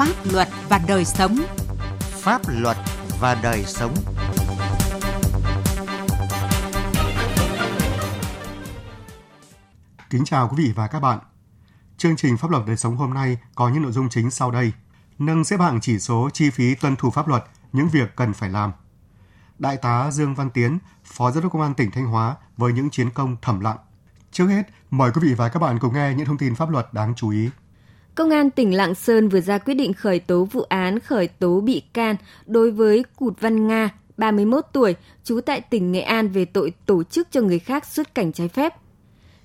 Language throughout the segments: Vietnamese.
Pháp luật và đời sống. Pháp luật và đời sống. Kính chào quý vị và các bạn. Chương trình Pháp luật đời sống hôm nay có những nội dung chính sau đây. Nâng xếp hạng chỉ số chi phí tuân thủ pháp luật, những việc cần phải làm. Đại tá Dương Văn Tiến, Phó Giám đốc Công an tỉnh Thanh Hóa với những chiến công thầm lặng. Trước hết, mời quý vị và các bạn cùng nghe những thông tin pháp luật đáng chú ý. Công an tỉnh Lạng Sơn vừa ra quyết định khởi tố vụ án khởi tố bị can đối với Cụt Văn Nga, 31 tuổi, trú tại tỉnh Nghệ An về tội tổ chức cho người khác xuất cảnh trái phép.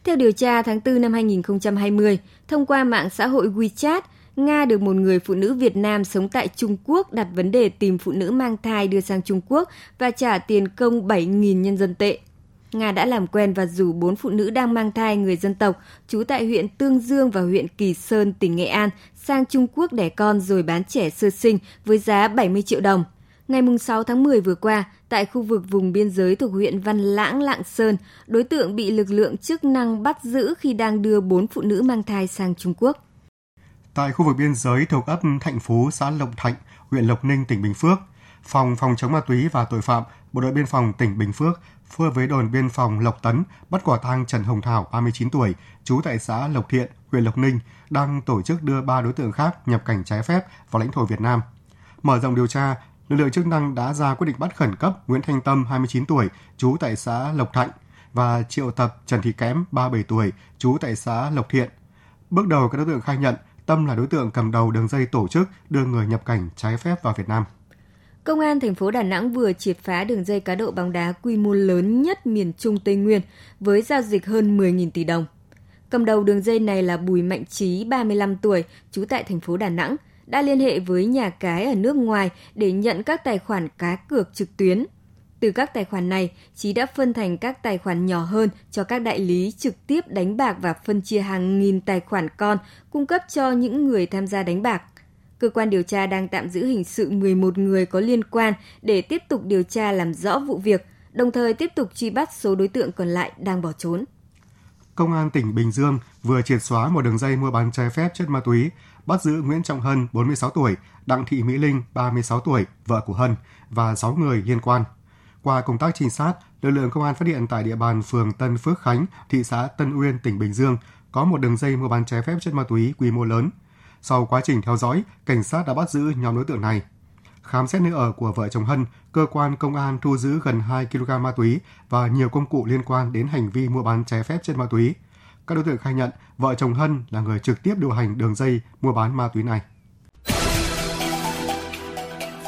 Theo điều tra tháng 4 năm 2020, thông qua mạng xã hội WeChat, Nga được một người phụ nữ Việt Nam sống tại Trung Quốc đặt vấn đề tìm phụ nữ mang thai đưa sang Trung Quốc và trả tiền công 7.000 nhân dân tệ. Nga đã làm quen và rủ bốn phụ nữ đang mang thai người dân tộc trú tại huyện Tương Dương và huyện Kỳ Sơn, tỉnh Nghệ An sang Trung Quốc đẻ con rồi bán trẻ sơ sinh với giá 70 triệu đồng. Ngày 6 tháng 10 vừa qua, tại khu vực vùng biên giới thuộc huyện Văn Lãng, Lạng Sơn, đối tượng bị lực lượng chức năng bắt giữ khi đang đưa bốn phụ nữ mang thai sang Trung Quốc. Tại khu vực biên giới thuộc ấp Thạnh Phú, xã Lộc Thạnh, huyện Lộc Ninh, tỉnh Bình Phước, Phòng Phòng chống ma túy và tội phạm, Bộ đội Biên phòng tỉnh Bình Phước phối với đồn biên phòng Lộc Tấn bắt quả tang Trần Hồng Thảo, 39 tuổi, trú tại xã Lộc Thiện, huyện Lộc Ninh, đang tổ chức đưa ba đối tượng khác nhập cảnh trái phép vào lãnh thổ Việt Nam. Mở rộng điều tra, lực lượng chức năng đã ra quyết định bắt khẩn cấp Nguyễn Thanh Tâm, 29 tuổi, trú tại xã Lộc Thạnh và triệu tập Trần Thị Kém, 37 tuổi, trú tại xã Lộc Thiện. Bước đầu các đối tượng khai nhận Tâm là đối tượng cầm đầu đường dây tổ chức đưa người nhập cảnh trái phép vào Việt Nam. Công an thành phố Đà Nẵng vừa triệt phá đường dây cá độ bóng đá quy mô lớn nhất miền Trung Tây Nguyên với giao dịch hơn 10.000 tỷ đồng. Cầm đầu đường dây này là Bùi Mạnh Trí, 35 tuổi, trú tại thành phố Đà Nẵng, đã liên hệ với nhà cái ở nước ngoài để nhận các tài khoản cá cược trực tuyến. Từ các tài khoản này, Trí đã phân thành các tài khoản nhỏ hơn cho các đại lý trực tiếp đánh bạc và phân chia hàng nghìn tài khoản con cung cấp cho những người tham gia đánh bạc. Cơ quan điều tra đang tạm giữ hình sự 11 người có liên quan để tiếp tục điều tra làm rõ vụ việc, đồng thời tiếp tục truy bắt số đối tượng còn lại đang bỏ trốn. Công an tỉnh Bình Dương vừa triệt xóa một đường dây mua bán trái phép chất ma túy, bắt giữ Nguyễn Trọng Hân, 46 tuổi, Đặng Thị Mỹ Linh, 36 tuổi, vợ của Hân và 6 người liên quan. Qua công tác trinh sát, lực lượng công an phát hiện tại địa bàn phường Tân Phước Khánh, thị xã Tân Uyên, tỉnh Bình Dương có một đường dây mua bán trái phép chất ma túy quy mô lớn. Sau quá trình theo dõi, cảnh sát đã bắt giữ nhóm đối tượng này. Khám xét nơi ở của vợ chồng Hân, cơ quan công an thu giữ gần 2 kg ma túy và nhiều công cụ liên quan đến hành vi mua bán trái phép chất ma túy. Các đối tượng khai nhận vợ chồng Hân là người trực tiếp điều hành đường dây mua bán ma túy này.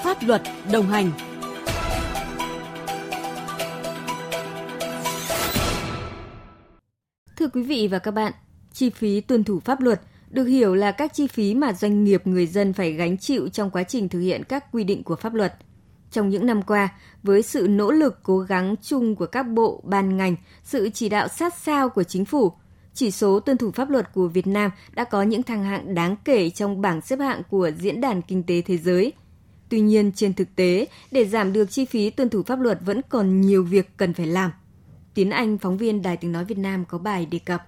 Pháp luật đồng hành Thưa quý vị và các bạn, chi phí tuân thủ pháp luật được hiểu là các chi phí mà doanh nghiệp người dân phải gánh chịu trong quá trình thực hiện các quy định của pháp luật. Trong những năm qua, với sự nỗ lực cố gắng chung của các bộ, ban ngành, sự chỉ đạo sát sao của chính phủ, chỉ số tuân thủ pháp luật của Việt Nam đã có những thăng hạng đáng kể trong bảng xếp hạng của Diễn đàn Kinh tế Thế giới. Tuy nhiên, trên thực tế, để giảm được chi phí tuân thủ pháp luật vẫn còn nhiều việc cần phải làm – Tiến Anh, phóng viên Đài Tiếng Nói Việt Nam có bài đề cập.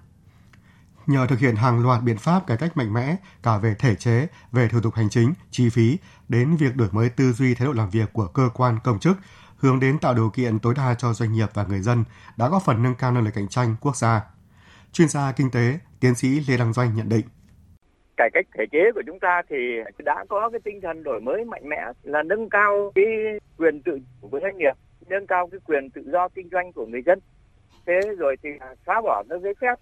Nhờ thực hiện hàng loạt biện pháp cải cách mạnh mẽ cả về thể chế, về thủ tục hành chính, chi phí, đến việc đổi mới tư duy thái độ làm việc của cơ quan công chức, hướng đến tạo điều kiện tối đa cho doanh nghiệp và người dân đã góp phần nâng cao năng lực cạnh tranh quốc gia. Chuyên gia kinh tế, tiến sĩ Lê Đăng Doanh nhận định cải cách thể chế của chúng ta thì đã có cái tinh thần đổi mới mạnh mẽ là nâng cao cái quyền tự chủ của doanh nghiệp nâng cao cái quyền tự do kinh doanh của người dân thế rồi thì xóa bỏ các giấy phép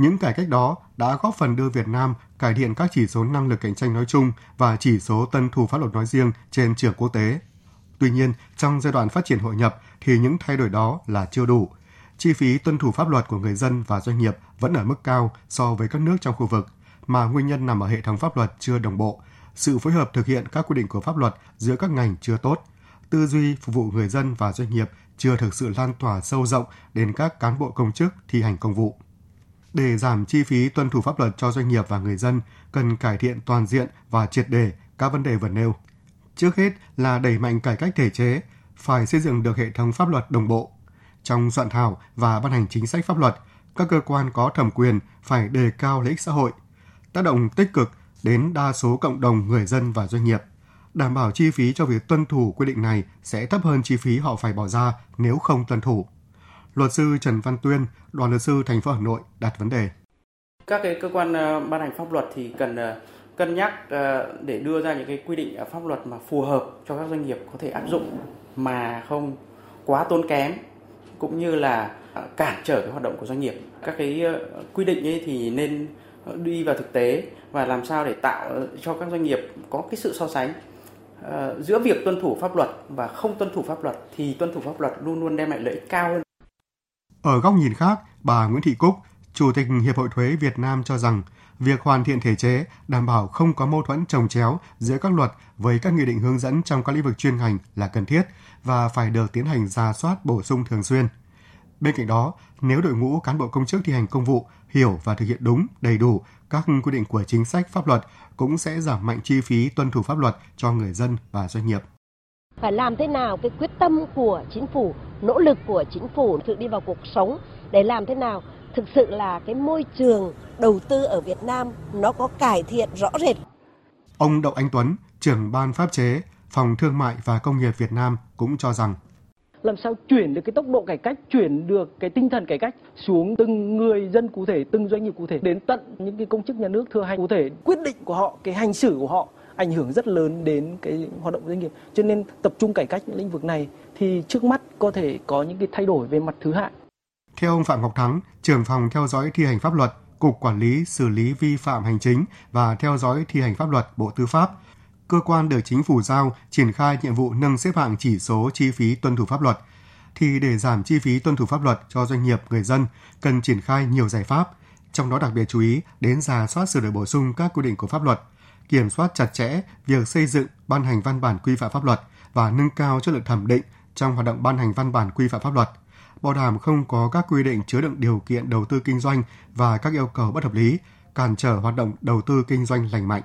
những cải cách đó đã góp phần đưa Việt Nam cải thiện các chỉ số năng lực cạnh tranh nói chung và chỉ số tân thủ pháp luật nói riêng trên trường quốc tế. Tuy nhiên, trong giai đoạn phát triển hội nhập thì những thay đổi đó là chưa đủ. Chi phí tuân thủ pháp luật của người dân và doanh nghiệp vẫn ở mức cao so với các nước trong khu vực, mà nguyên nhân nằm ở hệ thống pháp luật chưa đồng bộ, sự phối hợp thực hiện các quy định của pháp luật giữa các ngành chưa tốt, tư duy phục vụ người dân và doanh nghiệp chưa thực sự lan tỏa sâu rộng đến các cán bộ công chức thi hành công vụ. Để giảm chi phí tuân thủ pháp luật cho doanh nghiệp và người dân, cần cải thiện toàn diện và triệt đề các vấn đề vừa nêu. Trước hết là đẩy mạnh cải cách thể chế, phải xây dựng được hệ thống pháp luật đồng bộ. Trong soạn thảo và ban hành chính sách pháp luật, các cơ quan có thẩm quyền phải đề cao lợi ích xã hội, tác động tích cực đến đa số cộng đồng người dân và doanh nghiệp. Đảm bảo chi phí cho việc tuân thủ quy định này sẽ thấp hơn chi phí họ phải bỏ ra nếu không tuân thủ. Luật sư Trần Văn Tuyên, đoàn luật sư thành phố Hà Nội đặt vấn đề. Các cái cơ quan ờ, ban hành pháp luật thì cần ờ, cân nhắc ờ, để đưa ra những cái quy định pháp luật mà phù hợp cho các doanh nghiệp có thể áp dụng mà không quá tốn kém cũng như là cản trở cái hoạt động của doanh nghiệp. Các cái quy định ấy thì nên đi vào thực tế và làm sao để tạo cho các doanh nghiệp có cái sự so sánh giữa việc tuân thủ pháp luật và không tuân thủ pháp luật thì tuân thủ pháp luật luôn luôn đem lại lợi ích cao hơn. Ở góc nhìn khác, bà Nguyễn Thị Cúc, Chủ tịch Hiệp hội Thuế Việt Nam cho rằng việc hoàn thiện thể chế đảm bảo không có mâu thuẫn trồng chéo giữa các luật với các nghị định hướng dẫn trong các lĩnh vực chuyên ngành là cần thiết và phải được tiến hành ra soát bổ sung thường xuyên. Bên cạnh đó, nếu đội ngũ cán bộ công chức thi hành công vụ hiểu và thực hiện đúng, đầy đủ các quy định của chính sách pháp luật cũng sẽ giảm mạnh chi phí tuân thủ pháp luật cho người dân và doanh nghiệp. Phải làm thế nào cái quyết tâm của chính phủ, nỗ lực của chính phủ thực đi vào cuộc sống để làm thế nào thực sự là cái môi trường đầu tư ở Việt Nam nó có cải thiện rõ rệt. Ông Đậu Anh Tuấn, trưởng ban pháp chế, Phòng Thương mại và Công nghiệp Việt Nam cũng cho rằng làm sao chuyển được cái tốc độ cải cách, chuyển được cái tinh thần cải cách xuống từng người dân cụ thể, từng doanh nghiệp cụ thể đến tận những cái công chức nhà nước thừa hành cụ thể, quyết định của họ, cái hành xử của họ ảnh hưởng rất lớn đến cái hoạt động doanh nghiệp. Cho nên tập trung cải cách những lĩnh vực này thì trước mắt có thể có những cái thay đổi về mặt thứ hạng. Theo ông Phạm Ngọc Thắng, trưởng phòng theo dõi thi hành pháp luật, Cục Quản lý xử lý vi phạm hành chính và theo dõi thi hành pháp luật Bộ Tư pháp, cơ quan được chính phủ giao triển khai nhiệm vụ nâng xếp hạng chỉ số chi phí tuân thủ pháp luật, thì để giảm chi phí tuân thủ pháp luật cho doanh nghiệp, người dân, cần triển khai nhiều giải pháp, trong đó đặc biệt chú ý đến giả soát sửa đổi bổ sung các quy định của pháp luật, kiểm soát chặt chẽ việc xây dựng, ban hành văn bản quy phạm pháp luật và nâng cao chất lượng thẩm định trong hoạt động ban hành văn bản quy phạm pháp luật, bảo đảm không có các quy định chứa đựng điều kiện đầu tư kinh doanh và các yêu cầu bất hợp lý, cản trở hoạt động đầu tư kinh doanh lành mạnh.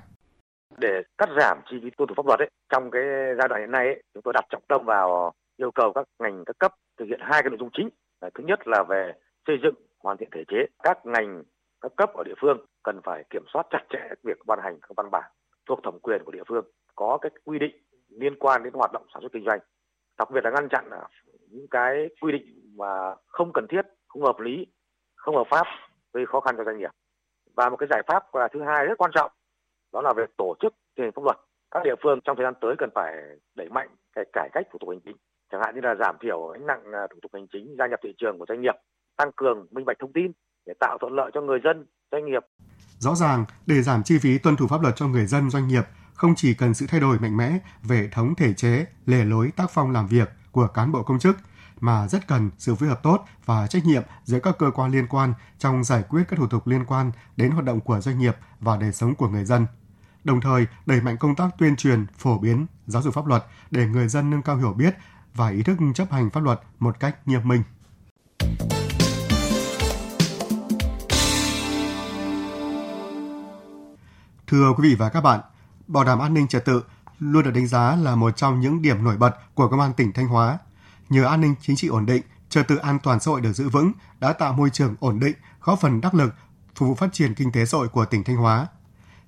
Để cắt giảm chi phí tuân thủ pháp luật ấy trong cái giai đoạn hiện nay ấy, chúng tôi đặt trọng tâm vào yêu cầu các ngành các cấp thực hiện hai cái nội dung chính. Thứ nhất là về xây dựng hoàn thiện thể chế. Các ngành các cấp ở địa phương cần phải kiểm soát chặt chẽ việc ban hành các văn bản thuộc thẩm quyền của địa phương, có các quy định liên quan đến hoạt động sản xuất kinh doanh. Đặc biệt là ngăn chặn những cái quy định mà không cần thiết, không hợp lý, không hợp pháp, gây khó khăn cho doanh nghiệp. Và một cái giải pháp là thứ hai rất quan trọng, đó là về tổ chức thi hành pháp luật. Các địa phương trong thời gian tới cần phải đẩy mạnh cái cải cách thủ tục hành chính, chẳng hạn như là giảm thiểu gánh nặng à, thủ tục hành chính, gia nhập thị trường của doanh nghiệp, tăng cường minh bạch thông tin để tạo thuận lợi cho người dân doanh nghiệp rõ ràng để giảm chi phí tuân thủ pháp luật cho người dân doanh nghiệp không chỉ cần sự thay đổi mạnh mẽ về hệ thống thể chế lề lối tác phong làm việc của cán bộ công chức mà rất cần sự phối hợp tốt và trách nhiệm giữa các cơ quan liên quan trong giải quyết các thủ tục liên quan đến hoạt động của doanh nghiệp và đời sống của người dân đồng thời đẩy mạnh công tác tuyên truyền, phổ biến, giáo dục pháp luật để người dân nâng cao hiểu biết và ý thức chấp hành pháp luật một cách nghiêm minh. Thưa quý vị và các bạn, bảo đảm an ninh trật tự luôn được đánh giá là một trong những điểm nổi bật của Công an tỉnh Thanh Hóa. Nhờ an ninh chính trị ổn định, trật tự an toàn xã hội được giữ vững đã tạo môi trường ổn định, góp phần đắc lực phục vụ phát triển kinh tế xã hội của tỉnh Thanh Hóa.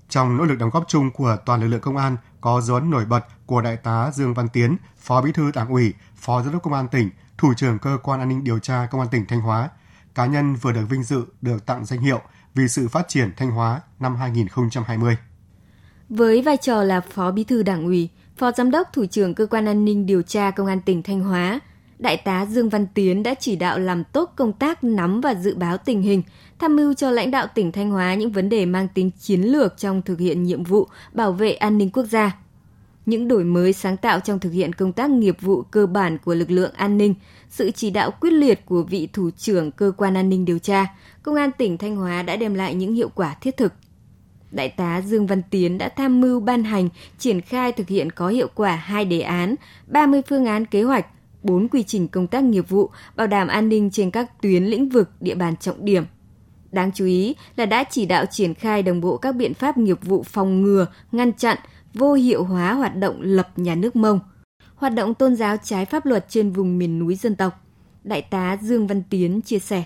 Trong nỗ lực đóng góp chung của toàn lực lượng công an có dấu ấn nổi bật của Đại tá Dương Văn Tiến, Phó Bí thư Đảng ủy, Phó Giám đốc Công an tỉnh, Thủ trưởng Cơ quan An ninh Điều tra Công an tỉnh Thanh Hóa. Cá nhân vừa được vinh dự được tặng danh hiệu vì sự phát triển Thanh Hóa năm 2020. Với vai trò là Phó Bí thư Đảng ủy, Phó Giám đốc Thủ trưởng Cơ quan An ninh Điều tra Công an tỉnh Thanh Hóa, Đại tá Dương Văn Tiến đã chỉ đạo làm tốt công tác nắm và dự báo tình hình, tham mưu cho lãnh đạo tỉnh Thanh Hóa những vấn đề mang tính chiến lược trong thực hiện nhiệm vụ bảo vệ an ninh quốc gia. Những đổi mới sáng tạo trong thực hiện công tác nghiệp vụ cơ bản của lực lượng an ninh, sự chỉ đạo quyết liệt của vị thủ trưởng cơ quan an ninh điều tra, Công an tỉnh Thanh Hóa đã đem lại những hiệu quả thiết thực. Đại tá Dương Văn Tiến đã tham mưu ban hành, triển khai thực hiện có hiệu quả hai đề án, 30 phương án kế hoạch, 4 quy trình công tác nghiệp vụ, bảo đảm an ninh trên các tuyến lĩnh vực, địa bàn trọng điểm. Đáng chú ý là đã chỉ đạo triển khai đồng bộ các biện pháp nghiệp vụ phòng ngừa, ngăn chặn, vô hiệu hóa hoạt động lập nhà nước Mông, hoạt động tôn giáo trái pháp luật trên vùng miền núi dân tộc. Đại tá Dương Văn Tiến chia sẻ.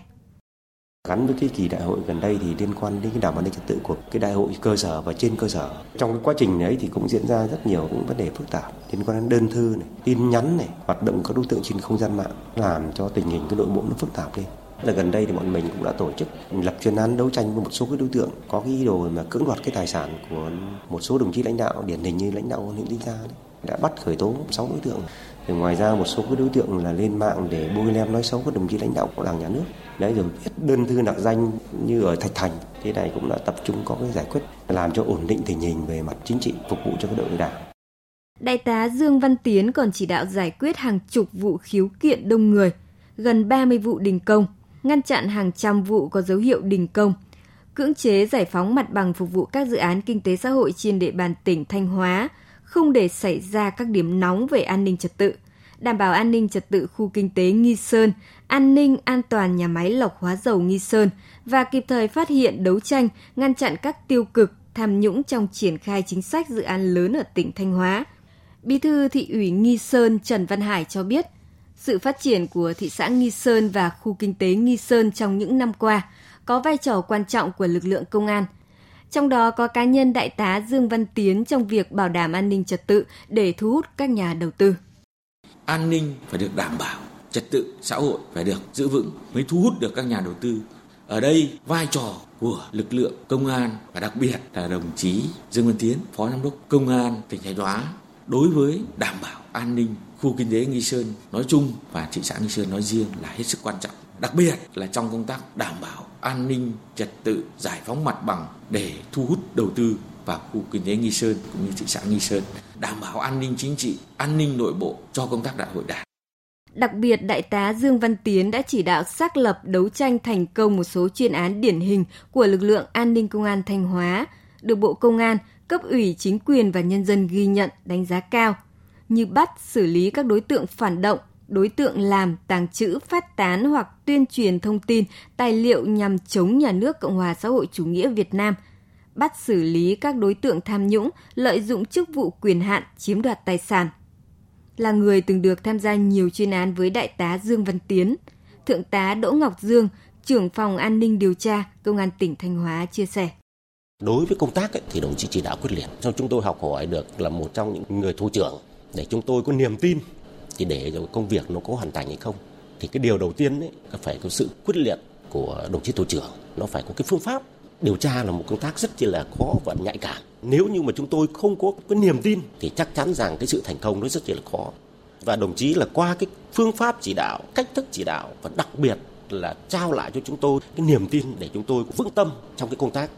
Gắn với cái kỳ đại hội gần đây thì liên quan đến cái đảm bảo an ninh trật tự của cái đại hội cơ sở và trên cơ sở. Trong cái quá trình đấy thì cũng diễn ra rất nhiều những vấn đề phức tạp liên quan đến đơn thư này, tin nhắn này, hoạt động các đối tượng trên không gian mạng làm cho tình hình cái nội bộ nó phức tạp lên. Là gần đây thì bọn mình cũng đã tổ chức lập chuyên án đấu tranh với một số cái đối tượng có cái ý đồ mà cưỡng đoạt cái tài sản của một số đồng chí lãnh đạo điển hình như lãnh đạo huyện Lý Gia đấy. đã bắt khởi tố 6 đối tượng. Thì ngoài ra một số cái đối tượng là lên mạng để bôi lem nói xấu các đồng chí lãnh đạo của đảng nhà nước. Đấy rồi viết đơn thư nặc danh như ở thạch thành. Thế này cũng đã tập trung có cái giải quyết làm cho ổn định tình hình về mặt chính trị phục vụ cho cái đội đảng. Đại tá Dương Văn Tiến còn chỉ đạo giải quyết hàng chục vụ khiếu kiện đông người, gần 30 vụ đình công, ngăn chặn hàng trăm vụ có dấu hiệu đình công, cưỡng chế giải phóng mặt bằng phục vụ các dự án kinh tế xã hội trên địa bàn tỉnh Thanh Hóa, không để xảy ra các điểm nóng về an ninh trật tự, đảm bảo an ninh trật tự khu kinh tế Nghi Sơn, an ninh an toàn nhà máy lọc hóa dầu Nghi Sơn và kịp thời phát hiện đấu tranh, ngăn chặn các tiêu cực, tham nhũng trong triển khai chính sách dự án lớn ở tỉnh Thanh Hóa. Bí thư thị ủy Nghi Sơn Trần Văn Hải cho biết, sự phát triển của thị xã Nghi Sơn và khu kinh tế Nghi Sơn trong những năm qua có vai trò quan trọng của lực lượng công an – trong đó có cá nhân đại tá Dương Văn Tiến trong việc bảo đảm an ninh trật tự để thu hút các nhà đầu tư. An ninh phải được đảm bảo, trật tự xã hội phải được giữ vững mới thu hút được các nhà đầu tư. Ở đây vai trò của lực lượng công an và đặc biệt là đồng chí Dương Văn Tiến, Phó Giám đốc Công an tỉnh Thanh Hóa đối với đảm bảo an ninh khu kinh tế Nghi Sơn nói chung và thị xã Nghi Sơn nói riêng là hết sức quan trọng. Đặc biệt là trong công tác đảm bảo an ninh trật tự, giải phóng mặt bằng để thu hút đầu tư vào khu kinh tế Nghi Sơn cũng như thị xã Nghi Sơn, đảm bảo an ninh chính trị, an ninh nội bộ cho công tác đại hội đảng. Đặc biệt, Đại tá Dương Văn Tiến đã chỉ đạo xác lập đấu tranh thành công một số chuyên án điển hình của lực lượng an ninh công an Thanh Hóa, được Bộ Công an, cấp ủy chính quyền và nhân dân ghi nhận, đánh giá cao, như bắt, xử lý các đối tượng phản động, đối tượng làm, tàng trữ, phát tán hoặc tuyên truyền thông tin, tài liệu nhằm chống nhà nước Cộng hòa xã hội chủ nghĩa Việt Nam, bắt xử lý các đối tượng tham nhũng, lợi dụng chức vụ quyền hạn chiếm đoạt tài sản. Là người từng được tham gia nhiều chuyên án với Đại tá Dương Văn Tiến, Thượng tá Đỗ Ngọc Dương, trưởng phòng an ninh điều tra, Công an tỉnh Thanh Hóa chia sẻ. Đối với công tác ấy, thì đồng chí chỉ đạo quyết liệt. Cho chúng tôi học hỏi được là một trong những người thủ trưởng để chúng tôi có niềm tin thì để cho công việc nó có hoàn thành hay không thì cái điều đầu tiên ấy phải có sự quyết liệt của đồng chí thủ trưởng. Nó phải có cái phương pháp điều tra là một công tác rất là khó và nhạy cảm. Nếu như mà chúng tôi không có cái niềm tin thì chắc chắn rằng cái sự thành công nó rất là khó. Và đồng chí là qua cái phương pháp chỉ đạo cách thức chỉ đạo và đặc biệt là trao lại cho chúng tôi cái niềm tin để chúng tôi vững tâm trong cái công tác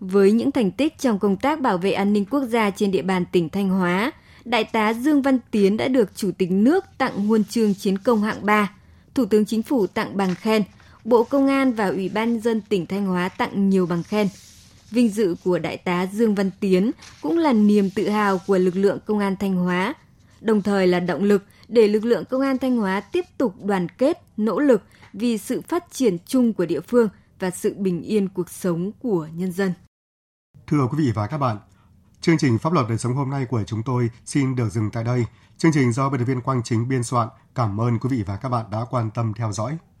với những thành tích trong công tác bảo vệ an ninh quốc gia trên địa bàn tỉnh Thanh Hóa, Đại tá Dương Văn Tiến đã được Chủ tịch nước tặng huân chương chiến công hạng 3, Thủ tướng Chính phủ tặng bằng khen, Bộ Công an và Ủy ban dân tỉnh Thanh Hóa tặng nhiều bằng khen. Vinh dự của Đại tá Dương Văn Tiến cũng là niềm tự hào của lực lượng Công an Thanh Hóa, đồng thời là động lực để lực lượng Công an Thanh Hóa tiếp tục đoàn kết, nỗ lực vì sự phát triển chung của địa phương và sự bình yên cuộc sống của nhân dân. Thưa quý vị và các bạn, Chương trình Pháp luật đời sống hôm nay của chúng tôi xin được dừng tại đây. Chương trình do biên tập viên Quang Chính biên soạn. Cảm ơn quý vị và các bạn đã quan tâm theo dõi.